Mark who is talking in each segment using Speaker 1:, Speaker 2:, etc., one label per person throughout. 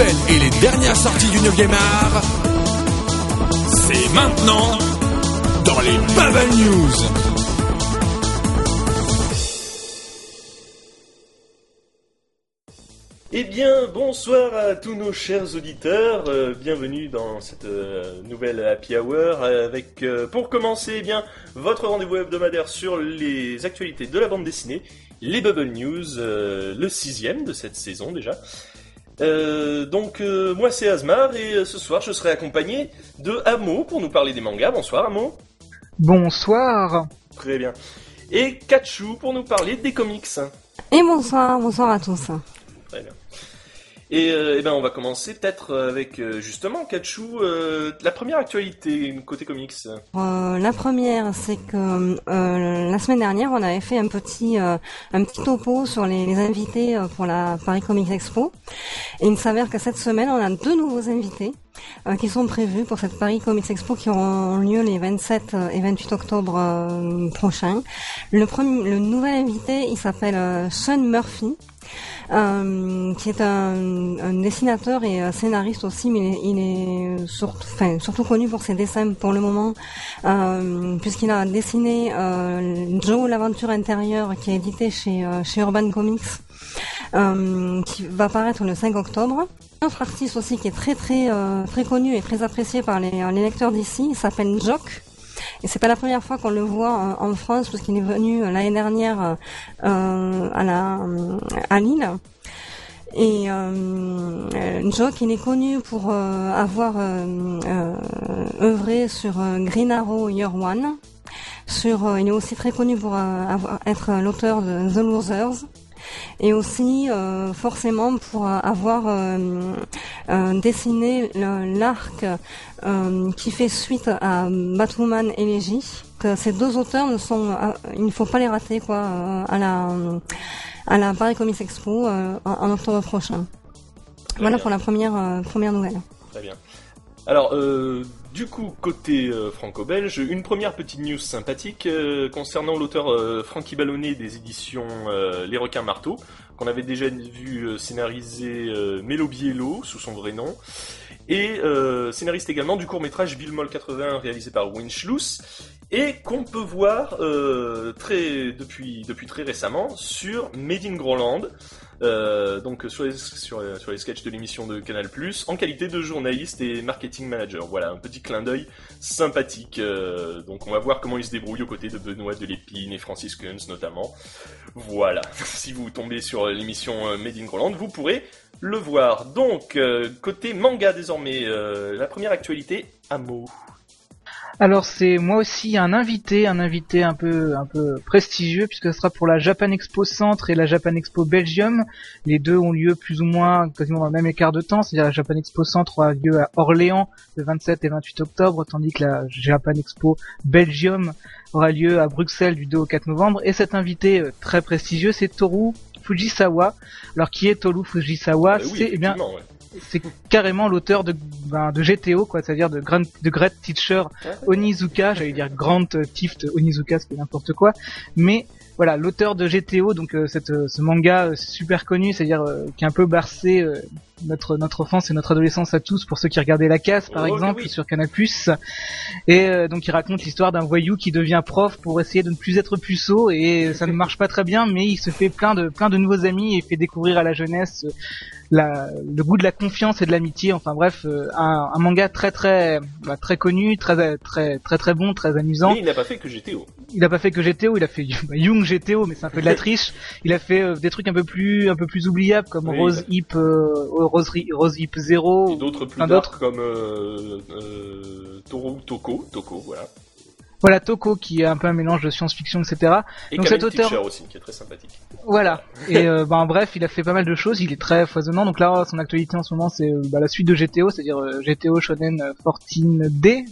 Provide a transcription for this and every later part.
Speaker 1: et les dernières sorties du 9 art, c'est maintenant dans les Bubble News.
Speaker 2: Eh bien, bonsoir à tous nos chers auditeurs. Euh, bienvenue dans cette euh, nouvelle Happy Hour avec, euh, pour commencer, eh bien, votre rendez-vous hebdomadaire sur les actualités de la bande dessinée, les Bubble News, le sixième de cette saison déjà. Donc, moi c'est Asmar et ce soir je serai accompagné de Amo pour nous parler des mangas. Bonsoir Amo.
Speaker 3: Bonsoir.
Speaker 2: Très bien. Et Kachu pour nous parler des comics.
Speaker 4: Et bonsoir, bonsoir à tous.
Speaker 2: Très bien. Et, euh, eh ben on va commencer peut-être avec euh, justement Kachou, euh, la première actualité côté comics.
Speaker 4: la première, c'est que la semaine dernière, on avait fait un petit un petit topo sur les, les invités pour la Paris Comics Expo. Et il s'avère que cette semaine, on a deux nouveaux invités qui sont prévus pour cette Paris Comics Expo qui auront lieu les 27 et 28 octobre prochains. Le premier, le nouvel invité, il s'appelle Sean Murphy. Euh, qui est un, dessinateur et scénariste aussi, mais il est, surtout, connu pour ses dessins pour le moment, euh, puisqu'il a dessiné euh, Joe l'aventure intérieure qui est édité chez, Urban Comics, qui va paraître le 5 octobre. Un autre artiste aussi qui est très très connu et très apprécié par les, lecteurs d'ici, s'appelle Jock. Et c'est pas la première fois qu'on le voit en, France, parce qu'il est venu euh, l'année dernière euh, à à Lille. Et euh, Jock, il est connu pour euh, avoir œuvré sur Green Arrow Year One. Sur, il est aussi très connu pour avoir, être l'auteur de The Losers et aussi euh, forcément pour avoir euh, euh, dessiné l'arc qui fait suite à Batwoman Elegy. Que ces deux auteurs ne sont, il ne faut pas les rater quoi à la à la Paris Comics Expo en, octobre prochain. voilà pour la première première nouvelle.
Speaker 2: Très bien. Alors, euh, du coup, côté euh, franco-belge, une première petite news sympathique euh, concernant l'auteur euh, Francky Ballonnet des éditions Les Requins Marteaux, qu'on avait déjà vu scénariser Mélo Biello sous son vrai nom, et scénariste également du court-métrage Villemol 80 réalisé par Winchluss, et qu'on peut voir très, depuis, depuis très récemment sur Made in Groland. Euh, donc sur les, sur, sketchs de l'émission de Canal+, en qualité de journaliste et marketing manager. Voilà, un petit clin d'œil sympathique. Euh, donc on va voir comment il se débrouille aux côtés de Benoît Delépine et Francis Kunz notamment. Voilà, si vous tombez sur l'émission euh, Made in Groland, vous pourrez le voir. Donc, côté manga désormais, la première actualité, Amo.
Speaker 3: Alors c'est moi aussi un invité, un invité un peu un peu prestigieux puisque ce sera pour la Japan Expo Centre et la Japan Expo Belgium. Les deux ont lieu plus ou moins quasiment dans le même écart de temps, c'est-à-dire la Japan Expo Centre aura lieu à Orléans le 27 et 28 octobre, tandis que la Japan Expo Belgium aura lieu à Bruxelles du 2 au 4 novembre. Et cet invité euh, très prestigieux, c'est Toru Fujisawa. Alors qui est Toru Fujisawa?
Speaker 2: Ah C'est eh bien
Speaker 3: c'est carrément l'auteur de, ben, de GTO, quoi, c'est-à-dire de, Grand, de Great Teacher Onizuka, j'allais dire Grand Tift Onizuka, c'est n'importe quoi, mais voilà, l'auteur de GTO, donc euh, cette, euh, ce manga euh, super connu, c'est-à-dire qui a un peu bercé notre notre enfance et notre adolescence à tous pour ceux qui regardaient La Casse par oh, exemple sur Canal+. Et donc il raconte l'histoire d'un voyou qui devient prof pour essayer de ne plus être puceau et ça ne marche pas très bien mais il se fait plein de plein de nouveaux amis et fait découvrir à la jeunesse la, le goût de la confiance et de l'amitié. Enfin bref, euh, un, un, manga très très bah, très connu, très très très très bon, très amusant.
Speaker 2: Mais il n'a pas fait que GTO.
Speaker 3: Il n'a pas fait que GTO, il a fait bah, Young GTO, mais c'est un peu de la triche. il a fait euh, des trucs un peu plus un peu plus oubliables comme Rose Hip euh, Rose, Rose Hip Zero.
Speaker 2: Et d'autres plus d'autres comme euh, euh, Toro Toko Toko voilà.
Speaker 3: Voilà Toko qui est un peu un mélange de science-fiction, etc.
Speaker 2: Et Donc cet auteur aussi qui est très sympathique.
Speaker 3: Voilà. Et euh, ben bref, il a fait pas mal de choses. Il est très foisonnant. Donc là, son actualité en ce moment, c'est euh, bah, la suite de GTO, c'est-à-dire euh, GTO Shonen 14D.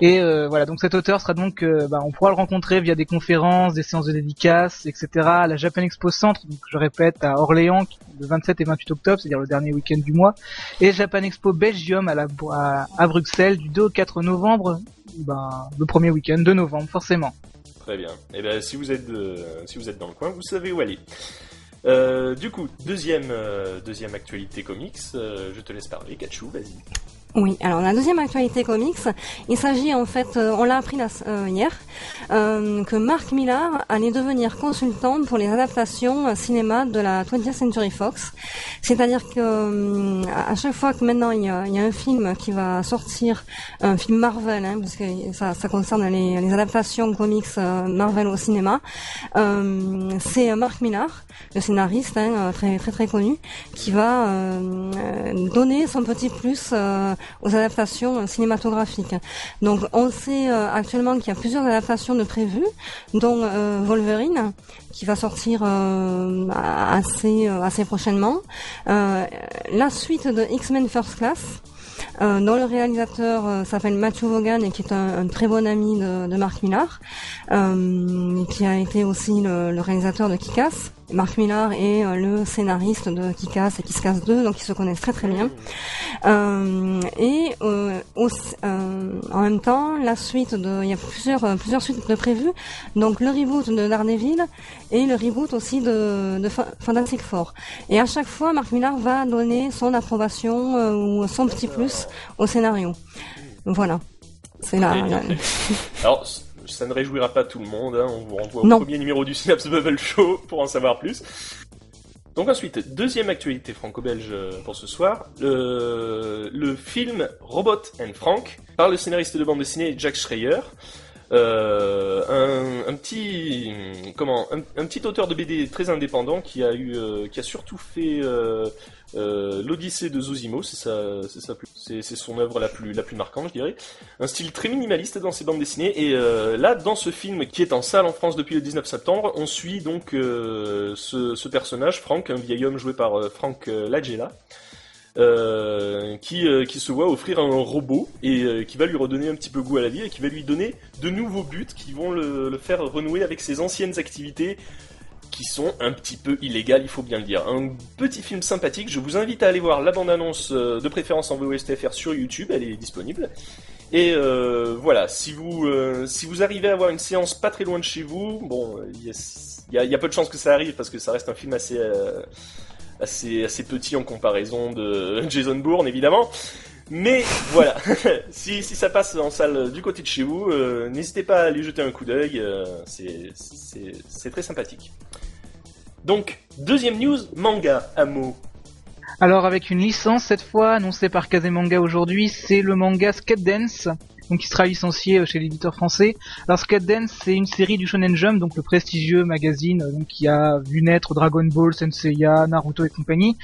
Speaker 3: Et voilà. Donc cet auteur sera donc, bah, on pourra le rencontrer via des conférences, des séances de dédicaces, etc. À la Japan Expo Centre. Donc je répète à Orléans, le 27 et 28 octobre, c'est-à-dire le dernier week-end du mois. Et Japan Expo Belgium à la à, à Bruxelles du 2 au 4 novembre ben, le premier week-end de novembre, forcément.
Speaker 2: Très bien. Et eh ben, si vous êtes, si vous êtes dans le coin, vous savez où aller. du coup, deuxième, deuxième actualité comics, je te laisse parler, Kachou, vas-y.
Speaker 4: Oui, alors la deuxième actualité comics, il s'agit en fait, euh, on l'a appris euh, hier, euh, que Mark Millar allait devenir consultant pour les adaptations cinéma de la 20th Century Fox. C'est-à-dire que à chaque fois que maintenant il y, a, un film qui va sortir, un film Marvel, hein, parce que ça, ça concerne les, les, adaptations comics Marvel au cinéma, c'est Mark Millar, le scénariste hein, très très très connu, qui va donner son petit plus aux adaptations cinématographiques. Donc on sait euh, actuellement qu'il y a plusieurs adaptations de prévues, dont euh, Wolverine qui va sortir euh, assez assez prochainement. la suite de X-Men First Class. dont le réalisateur s'appelle Matthew Vaughan et qui est un, très bon ami de, de Mark Millar, qui a été aussi le, le réalisateur de Kick-Ass. Mark Millar est euh, le scénariste de Kick-Ass et Kiss-Ass 2, donc ils se connaissent très très bien. Euh, et euh, en même temps, la suite de, il y a plusieurs plusieurs suites de prévues, donc le reboot de Daredevil et le reboot aussi de, de Fantastic Four. Et à chaque fois, Mark Millar va donner son approbation ou son petit plus au scénario. Voilà. C'est là.
Speaker 2: Alors, ça ne réjouira pas tout le monde. Hein. On vous renvoie au premier numéro du Synapse Bubble Show pour en savoir plus. Donc ensuite, deuxième actualité franco-belge euh, pour ce soir, le, film Robot and Frank par le scénariste de bande dessinée Jack Schreier. Euh, un, petit comment un, petit auteur de BD très indépendant qui a eu euh, qui a surtout fait euh, L'Odyssée de Zosimo, c'est c'est son œuvre la plus, la plus marquante, je dirais. Un style très minimaliste dans ses bandes dessinées. Et là, dans ce film qui est en salle en France depuis le 19 septembre, on suit donc ce, personnage, Frank, un vieil homme joué par Frank Lagella. Qui, qui se voit offrir un robot et qui va lui redonner un petit peu goût à la vie et qui va lui donner de nouveaux buts qui vont le faire renouer avec ses anciennes activités qui sont un petit peu illégales, il faut bien le dire. Un petit film sympathique, je vous invite à aller voir la bande-annonce euh, de préférence en VOSTFR sur YouTube, elle est disponible. Et euh, voilà, si vous, euh, si vous arrivez à avoir une séance pas très loin de chez vous, bon, il y, a, peu de chances que ça arrive parce que ça reste un film assez, assez, petit en comparaison de Jason Bourne évidemment. Mais voilà, si, ça passe en salle du côté de chez vous, n'hésitez pas à aller jeter un coup d'œil, c'est très sympathique. Donc, deuxième news, manga, à.
Speaker 3: Alors avec une licence cette fois annoncée par Kazemanga aujourd'hui, c'est le manga Skate Dance donc qui sera licencié euh, chez l'éditeur français. Alors Skate Dance, c'est une série du Shonen Jump, donc le prestigieux magazine euh, donc qui a vu naître Dragon Ball, Senseiya, Naruto et compagnie.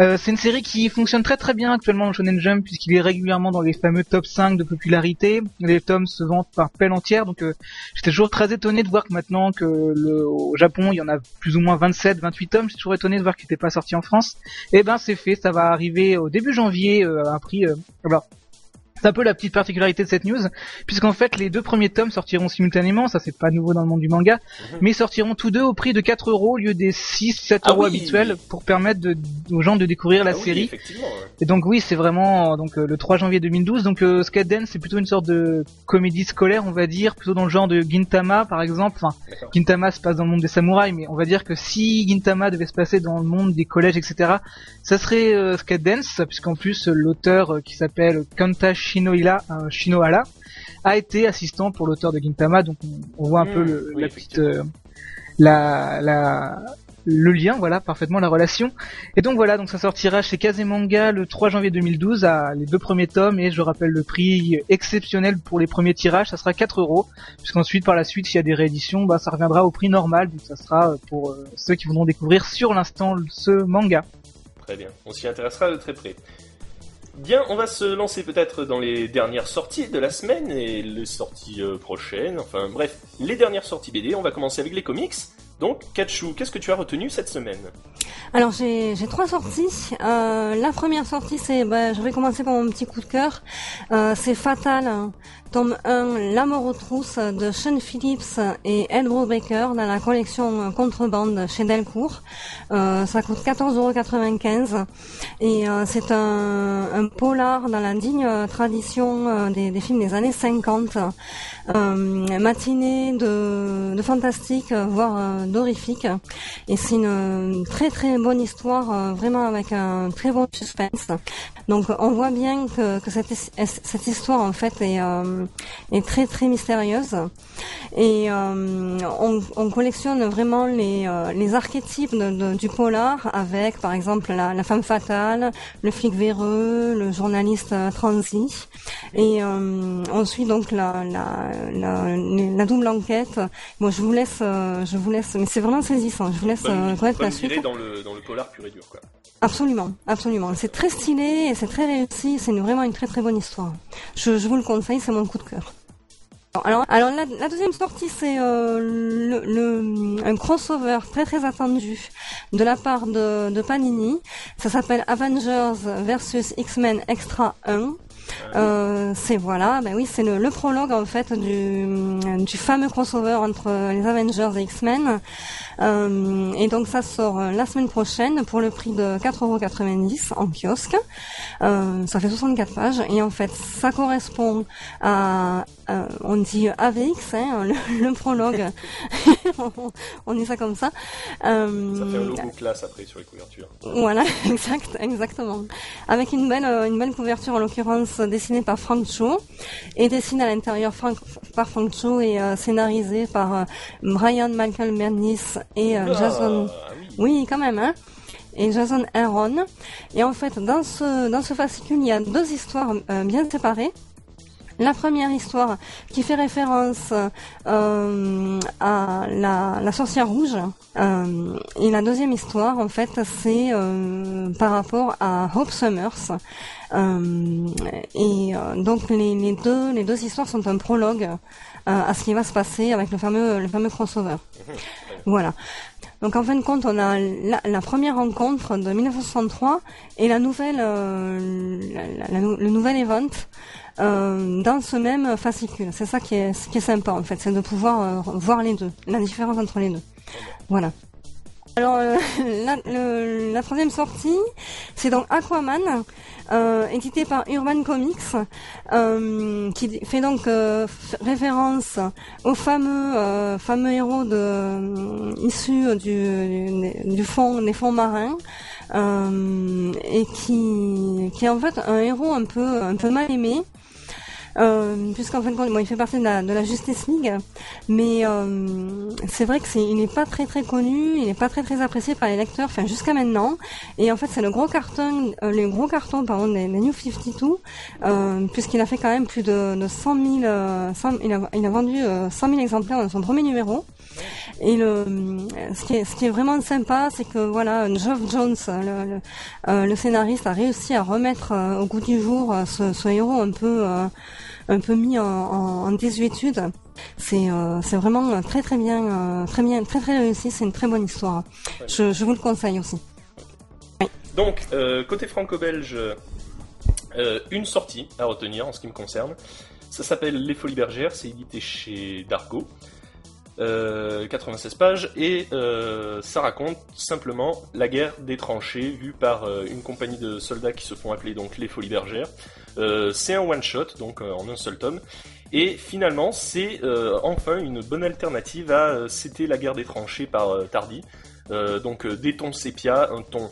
Speaker 3: Euh, c'est une série qui fonctionne très très bien actuellement au Shonen Jump puisqu'il est régulièrement dans les fameux top 5 de popularité. Les tomes se vendent par pelle entière, donc j'étais toujours très étonné de voir que maintenant que le, au Japon il y en a plus ou moins 27, 28 tomes, j'étais toujours étonné de voir qu'il n'était pas sorti en France. Et eh ben c'est fait, ça va arriver au début janvier à un prix. alors c'est un peu la petite particularité de cette news, puisqu'en fait les deux premiers tomes sortiront simultanément, ça c'est pas nouveau dans le monde du manga, mhm. mais sortiront tous deux au prix de 4 euros au lieu des 6-7 ah euros habituels pour permettre aux gens de découvrir la ah série. Et donc oui, c'est vraiment donc euh, le 3 janvier 2012. Donc euh, Skate Dance c'est plutôt une sorte de comédie scolaire, on va dire, plutôt dans le genre de Gintama par exemple. Enfin, Gintama se passe dans le monde des samouraïs, mais on va dire que si Gintama devait se passer dans le monde des collèges, etc., ça serait euh, Skate Dance, puisqu'en plus l'auteur euh, qui s'appelle Kanta Shinohira, euh, Shinohara a été assistant pour l'auteur de Gintama, donc on, voit un peu le, la petite, euh, la, la, le lien, voilà, parfaitement la relation. Et donc voilà, donc ça sortira chez Kazemanga le 3 janvier 2012 à les deux premiers tomes. Et je rappelle le prix exceptionnel pour les premiers tirages, ça sera 4 euros, puisqu'ensuite par la suite s'il y a des rééditions, bah ça reviendra au prix normal, donc ça sera pour ceux qui voudront découvrir sur l'instant ce manga.
Speaker 2: Très bien, on s'y intéressera de très près. Bien, on va se lancer peut-être dans les dernières sorties de la semaine et les sorties euh, prochaines. Enfin bref, les dernières sorties BD. On va commencer avec les comics. Donc, Kachu, qu'est-ce que tu as retenu cette semaine
Speaker 4: Alors, j'ai trois sorties. Euh, la première sortie, c'est, bah, je vais commencer par mon petit coup de cœur. Euh, c'est Fatal, tome 1, La mort aux trousses de Sean Phillips et Ed Brubaker dans la collection Contrebande chez Delcourt. Euh, ça coûte 14,95€ et c'est un, un, polar dans la digne tradition des, des, films des années 50. matinée de, de fantastique, voire d'horrifique. Et c'est une très très bonne histoire, vraiment avec un très bon suspense. Donc on voit bien que, cette, cette, histoire en fait est, est très très mystérieuse. Et on, on, collectionne vraiment les, les archétypes du polar avec par exemple la, femme fatale, le flic véreux, le journaliste transi. Et on suit donc la, la, double enquête. Bon, je vous laisse, euh, je vous laisse, mais c'est vraiment saisissant. Je vous laisse
Speaker 2: euh, connaître la suite. dans le dans le polar pur et dur, quoi.
Speaker 4: Absolument, absolument. C'est très stylé et c'est très réussi. C'est vraiment une très très bonne histoire. Je, je vous le conseille, c'est mon coup de cœur. Alors, alors la, la deuxième sortie, c'est euh, le, le, un crossover très très attendu de la part de, de Panini. Ça s'appelle Avengers versus X-Men Extra 1. Euh, c'est voilà, ben oui, c'est le, le, prologue en fait du, du fameux crossover entre les Avengers et X-Men. Euh, et donc ça sort euh, la semaine prochaine pour le prix de 4,90€ en kiosque. Euh, ça fait 64 pages et en fait ça correspond à, on dit AVX, hein, le, prologue. on, dit ça comme ça.
Speaker 2: Euh, ça fait un logo classe après sur les couvertures.
Speaker 4: Voilà, exact, exactement. Avec une belle, une belle couverture en l'occurrence dessinée par Frank Cho et dessinée à l'intérieur par Frank Cho et scénarisée par Brian Michael Bendis et euh, Jason.
Speaker 2: Ah,
Speaker 4: oui. quand même, hein. Et Jason Aaron. Et en fait, dans ce dans ce fascicule, il y a deux histoires euh, bien séparées. La première histoire qui fait référence euh, à la, la, sorcière rouge euh, et la deuxième histoire en fait c'est euh, par rapport à Hope Summers euh, et donc les, les, deux les deux histoires sont un prologue à ce qui va se passer avec le fameux le fameux crossover. Voilà. Donc en fin de compte, on a la, première rencontre de 1963 et la nouvelle, euh, le nouvel event euh, dans ce même fascicule. C'est ça qui est, qui est sympa en fait, c'est de pouvoir euh, voir les deux, la différence entre les deux. Voilà. Alors euh, la, la, troisième sortie, c'est donc Aquaman, euh, édité par Urban Comics, euh, qui fait donc euh, référence au fameux fameux héros de issu du, du fond des fonds marins. et qui, qui est en fait un héros un peu un peu mal aimé euh, puisqu'en fin de compte, bon, il fait partie de la, de la Justice League, mais euh, c'est vrai que il n'est pas très très connu, il n'est pas très très apprécié par les lecteurs, enfin jusqu'à maintenant. Et en fait, c'est le gros carton, euh, le gros carton pardon des, New 52, euh, puisqu'il a fait quand même plus de, de 100 000, euh, il, a, il a vendu 100 000 exemplaires dans son premier numéro. Et le, ce qui est, vraiment sympa, c'est que voilà, Geoff Jones, le, le, scénariste, a réussi à remettre au goût du jour ce, ce héros un peu un peu mis en, en, désuétude. C'est euh, vraiment très très bien, euh, très bien, très très réussi. C'est une très bonne histoire. Je, vous le conseille aussi.
Speaker 2: Donc euh, côté franco-belge, une sortie à retenir en ce qui me concerne. Ça s'appelle Les Folies Bergères. C'est édité chez Dargo. 96 pages et ça raconte simplement la guerre des tranchées vue par une compagnie de soldats qui se font appeler donc les Folies Bergères. Euh, c'est un one shot, donc euh, en un seul tome. Et finalement, c'est euh, enfin une bonne alternative à C'était la guerre des tranchées par Tardy. donc des tons sépia, un ton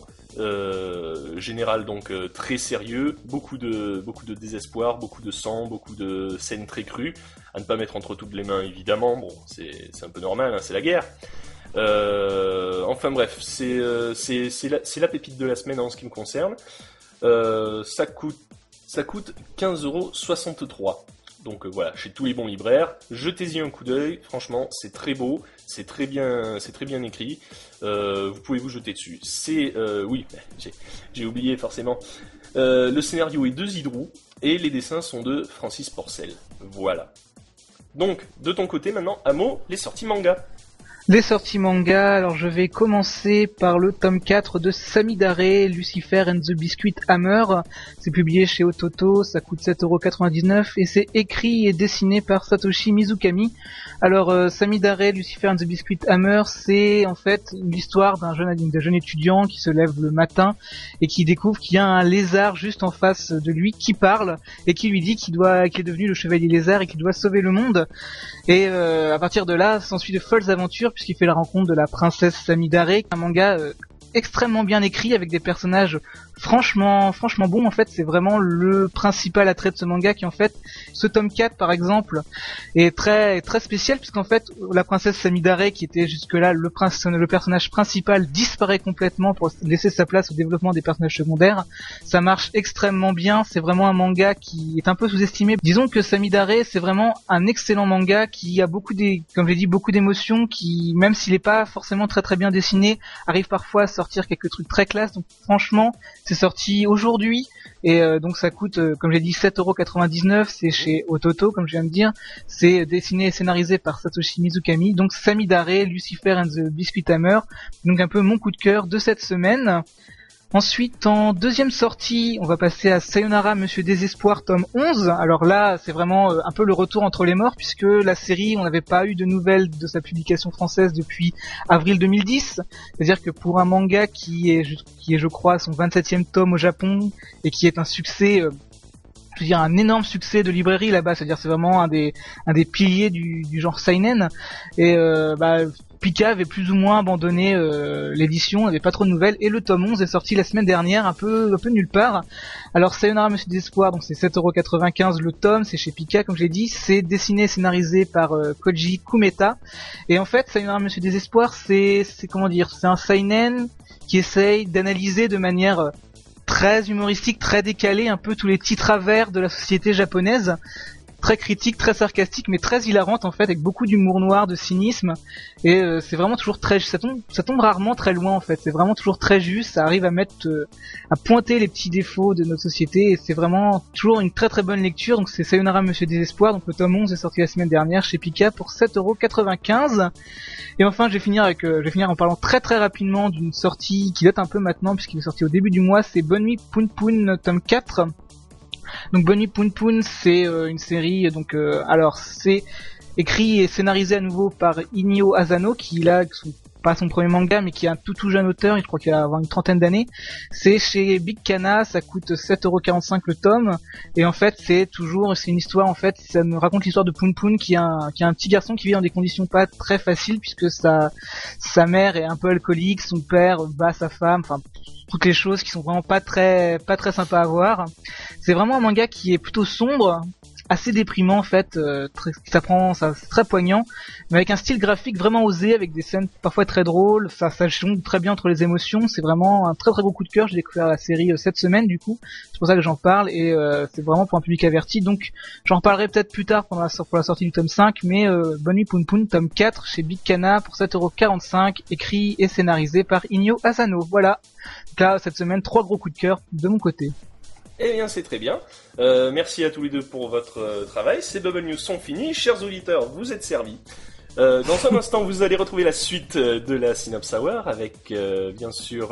Speaker 2: général donc très sérieux, beaucoup de beaucoup de désespoir, beaucoup de sang, beaucoup de scènes très crues, à ne pas mettre entre toutes les mains évidemment. Bon, c'est un peu normal, hein, c'est la guerre. enfin bref, c'est c'est la, pépite de la semaine en ce qui me concerne. ça coûte ça coûte 15,63€. Donc euh, voilà, chez tous les bons libraires, jetez-y un coup d'œil. Franchement, c'est très beau, c'est très bien, très bien écrit. Euh, vous pouvez vous jeter dessus. C'est euh, oui, j'ai oublié forcément. le scénario est de Zidrou et les dessins sont de Francis Porcel. Voilà. Donc, de ton côté maintenant, Amo, les sorties manga.
Speaker 3: Les sorties manga, alors je vais commencer par le tome 4 de Samidare, Lucifer and the Biscuit Hammer. C'est publié chez Ototo, ça coûte 7,99€ et c'est écrit et dessiné par Satoshi Mizukami. Alors euh, Samidare, Lucifer and the Biscuit Hammer, c'est en fait l'histoire d'un jeune, étudiant qui se lève le matin et qui découvre qu'il y a un lézard juste en face de lui qui parle et qui lui dit qu'il doit, qu'il est devenu le chevalier lézard et qu'il doit sauver le monde. Et euh, à partir de là, s'ensuit de folles aventures puisqu'il fait la rencontre de la princesse Samidare, un manga extrêmement bien écrit avec des personnages franchement franchement bons en fait c'est vraiment le principal attrait de ce manga qui en fait ce tome 4 par exemple est très très spécial puisqu'en fait la princesse Samidare qui était jusque là le, le personnage principal disparaît complètement pour laisser sa place au développement des personnages secondaires. Ça marche extrêmement bien c'est vraiment un manga qui est un peu sous-estimé. Disons que Samidare c'est vraiment un excellent manga qui a beaucoup des comme j'ai dit beaucoup d'émotions qui même s'il est pas forcément très très bien dessiné arrive parfois à sortir quelques trucs très classe. Donc franchement c'est sorti aujourd'hui et euh, donc ça coûte, euh, comme j'ai dit, 7,99€. C'est chez Ototo, comme je viens de dire. C'est dessiné et scénarisé par Satoshi Mizukami. Donc Samidare, Lucifer and the Biscuit Hammer. Donc un peu mon coup de cœur de cette semaine. Ensuite, en deuxième sortie, on va passer à Sayonara Monsieur Désespoir, tome 11. Alors là, c'est vraiment euh, un peu le retour entre les morts, puisque la série, on n'avait pas eu de nouvelles de sa publication française depuis avril 2010. C'est-à-dire que pour un manga qui est, qui est, je crois, son 27e tome au Japon, et qui est un succès euh, je veux dire un énorme succès de librairie là-bas, c'est-à-dire c'est vraiment un des un des piliers du, du genre seinen et euh, bah Pika avait plus ou moins abandonné euh, l'édition, avait pas trop de nouvelles, et le tome 11 est sorti la semaine dernière, un peu nulle part. Alors Sayonara Monsieur d'Espoir, donc c'est 7,95€ le tome, c'est chez Pika comme j'ai dit, c'est dessiné et scénarisé par euh, Koji Kumeta, et en fait Sayonara Monsieur Désespoir, c'est c'est comment dire, c'est un seinen qui essaye d'analyser de manière euh, très humoristique, très décalé, un peu tous les petits travers de la société japonaise très critique, très sarcastique, mais très hilarante en fait, avec beaucoup d'humour noir, de cynisme. Et euh, c'est vraiment toujours très, ça tombe, ça tombe rarement très loin en fait. C'est vraiment toujours très juste. Ça arrive à mettre, euh, à pointer les petits défauts de notre société. Et c'est vraiment toujours une très très bonne lecture. Donc c'est Sayonara Monsieur Désespoir. Donc le tome 11 est sorti la semaine dernière chez Pika pour 7,95€. Et enfin, je vais finir avec, euh, je vais finir en parlant très très rapidement d'une sortie qui date un peu maintenant puisqu'il est sorti au début du mois. C'est Bonne Nuit Poun Poun tome 4 donc Bunny Poon Poon, c'est euh, une série. Donc euh, alors c'est écrit et scénarisé à nouveau par Inyo Asano, qui là pas son premier manga, mais qui est un tout tout jeune auteur, je crois qu'il a une trentaine d'années. C'est chez Big Kana, ça coûte 7,45€ le tome, et en fait c'est toujours, c'est une histoire en fait, ça me raconte l'histoire de Poon Poon, qui est un, qui un petit garçon qui vit dans des conditions pas très faciles, puisque sa, sa mère est un peu alcoolique, son père bat sa femme, enfin toutes les choses qui sont vraiment pas très pas très sympas à voir. C'est vraiment un manga qui est plutôt sombre, assez déprimant en fait, euh, très, ça prend, ça c'est très poignant, mais avec un style graphique vraiment osé, avec des scènes parfois très drôles, ça ça jongle très bien entre les émotions, c'est vraiment un très très gros coup de cœur. J'ai découvert la série euh, cette semaine du coup, c'est pour ça que j'en parle et euh, c'est vraiment pour un public averti. Donc j'en reparlerai peut-être plus tard pour la, pour la sortie du tome 5, mais euh, Bonnie Poon Poon tome 4 chez Big Kana pour 7,45€, écrit et scénarisé par Inyo Asano. Voilà. Donc là cette semaine trois gros coups de cœur de mon côté.
Speaker 2: Eh bien, c'est très bien. Euh, merci à tous les deux pour votre euh, travail. Ces Bubble News sont finis. Chers auditeurs, vous êtes servis. Euh, dans un instant, vous allez retrouver la suite de la Synops Hour avec, bien sûr,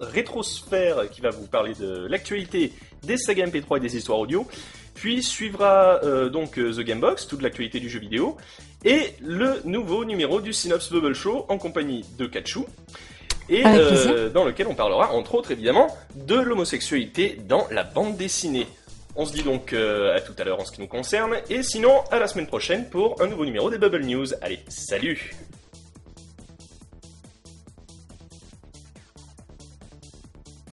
Speaker 2: Rétrosphère qui va vous parler de l'actualité des sagas MP3 et des histoires audio. Puis suivra donc The Gamebox, toute l'actualité du jeu vidéo. Et le nouveau numéro du Synops Bubble Show en compagnie de Kachu et euh, dans lequel on parlera entre autres évidemment de l'homosexualité dans la bande dessinée. On se dit donc euh, à tout à l'heure en ce qui nous concerne, et sinon à la semaine prochaine pour un nouveau numéro des Bubble News. Allez, salut